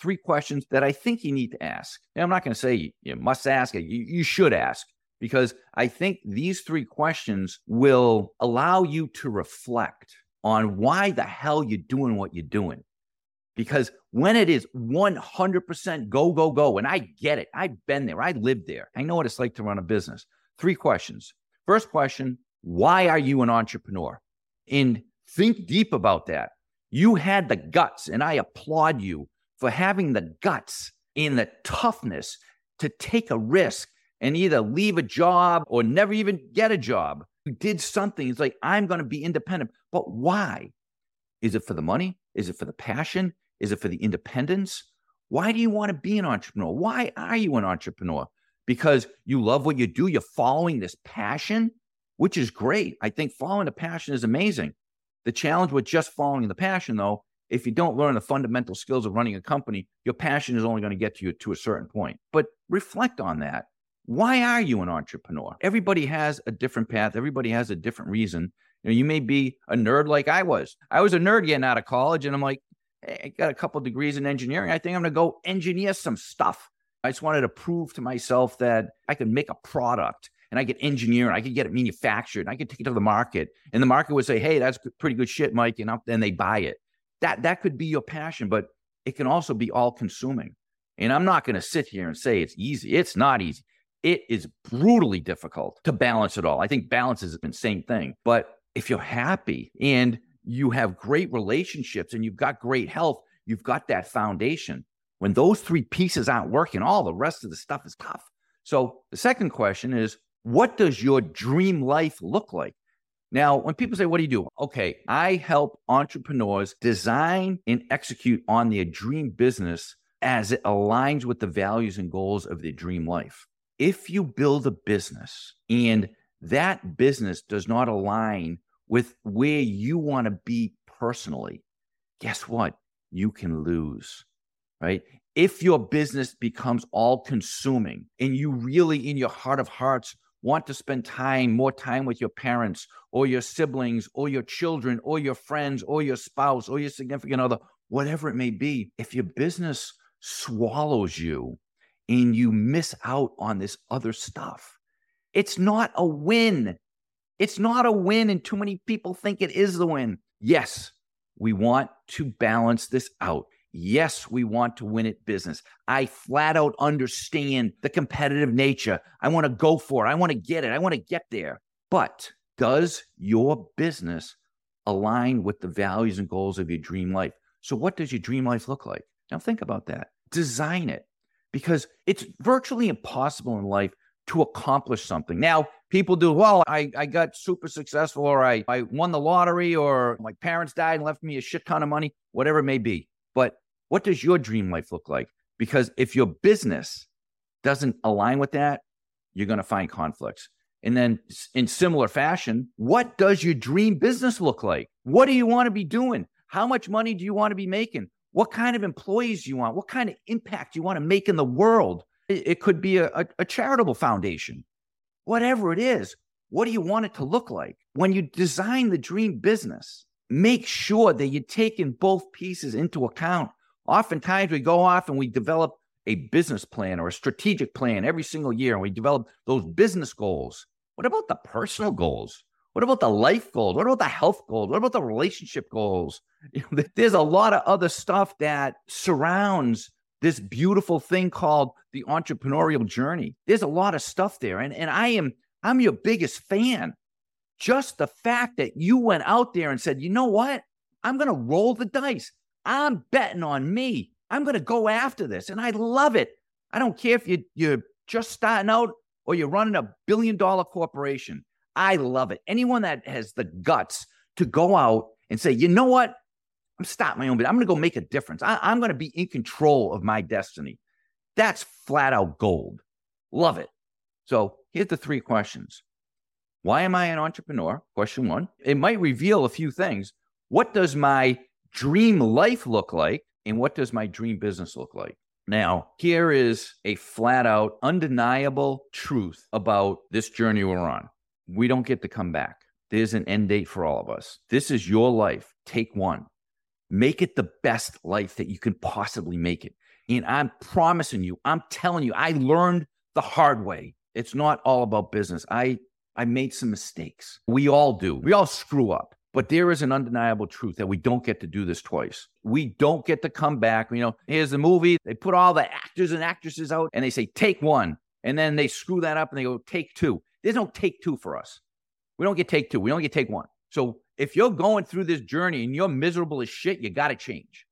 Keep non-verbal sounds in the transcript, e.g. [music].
three questions that I think you need to ask. And I'm not going to say you, must ask it, you, you should ask because I think these three questions will allow you to reflect on why the hell you're doing what you're doing. Because when it is 100% go, go, go, and I get it, I've been there, I lived there, I know what it's like to run a business. Three questions. First question Why are you an entrepreneur? And think deep about that. You had the guts, and I applaud you for having the guts and the toughness to take a risk and either leave a job or never even get a job. You did something. It's like, I'm going to be independent. But why? Is it for the money? Is it for the passion? Is it for the independence? Why do you want to be an entrepreneur? Why are you an entrepreneur? Because you love what you do, you're following this passion, which is great. I think following the passion is amazing. The challenge with just following the passion, though, if you don't learn the fundamental skills of running a company, your passion is only going to get you to a certain point. But reflect on that. Why are you an entrepreneur? Everybody has a different path. Everybody has a different reason. You know, you may be a nerd like I was. I was a nerd getting out of college, and I'm like, hey, I got a couple degrees in engineering. I think I'm going to go engineer some stuff. I just wanted to prove to myself that I could make a product and I could engineer and I could get it manufactured and I could take it to the market. And the market would say, hey, that's pretty good shit, Mike. And then they buy it. That, that could be your passion, but it can also be all consuming. And I'm not going to sit here and say it's easy. It's not easy. It is brutally difficult to balance it all. I think balance is an insane thing. But if you're happy and you have great relationships and you've got great health, you've got that foundation. When those three pieces aren't working, all the rest of the stuff is tough. So the second question is what does your dream life look like? Now, when people say, What do you do? Okay, I help entrepreneurs design and execute on their dream business as it aligns with the values and goals of their dream life. If you build a business and that business does not align with where you want to be personally, guess what? You can lose, right? If your business becomes all consuming and you really, in your heart of hearts, want to spend time, more time with your parents or your siblings or your children or your friends or your spouse or your significant other, whatever it may be, if your business swallows you and you miss out on this other stuff, it's not a win. It's not a win, and too many people think it is the win. Yes, we want to balance this out. Yes, we want to win at business. I flat out understand the competitive nature. I want to go for it. I want to get it. I want to get there. But does your business align with the values and goals of your dream life? So, what does your dream life look like? Now, think about that. Design it because it's virtually impossible in life to accomplish something. Now, people do, well, I, I got super successful or I, I won the lottery or my parents died and left me a shit ton of money, whatever it may be. But what does your dream life look like? Because if your business doesn't align with that, you're going to find conflicts. And then, in similar fashion, what does your dream business look like? What do you want to be doing? How much money do you want to be making? What kind of employees do you want? What kind of impact do you want to make in the world? It could be a, a, a charitable foundation, whatever it is. What do you want it to look like? When you design the dream business, make sure that you're taking both pieces into account. Oftentimes, we go off and we develop a business plan or a strategic plan every single year, and we develop those business goals. What about the personal goals? What about the life goals? What about the health goals? What about the relationship goals? [laughs] You know, there's a lot of other stuff that surrounds this beautiful thing called the entrepreneurial journey. There's a lot of stuff there. And, and I am, I'm your biggest fan. Just the fact that you went out there and said, you know what? I'm going to roll the dice. I'm betting on me. I'm going to go after this. And I love it. I don't care if you, you're just starting out or you're running a billion dollar corporation. I love it. Anyone that has the guts to go out and say, you know what? I'm starting my own business. I'm going to go make a difference. I, I'm going to be in control of my destiny. That's flat out gold. Love it. So here's the three questions. Why am I an entrepreneur? Question one. It might reveal a few things. What does my dream life look like? And what does my dream business look like? Now, here is a flat out, undeniable truth about this journey we're on. We don't get to come back. There's an end date for all of us. This is your life. Take one. Make it the best life that you can possibly make it. And I'm promising you, I'm telling you, I learned the hard way. It's not all about business. I I made some mistakes. We all do. We all screw up. But there is an undeniable truth that we don't get to do this twice. We don't get to come back. You know, here's the movie. They put all the actors and actresses out and they say, take one. And then they screw that up and they go, take two. There's no take two for us. We don't get take two. We don't get take one. So if you're going through this journey and you're miserable as shit, you got to change.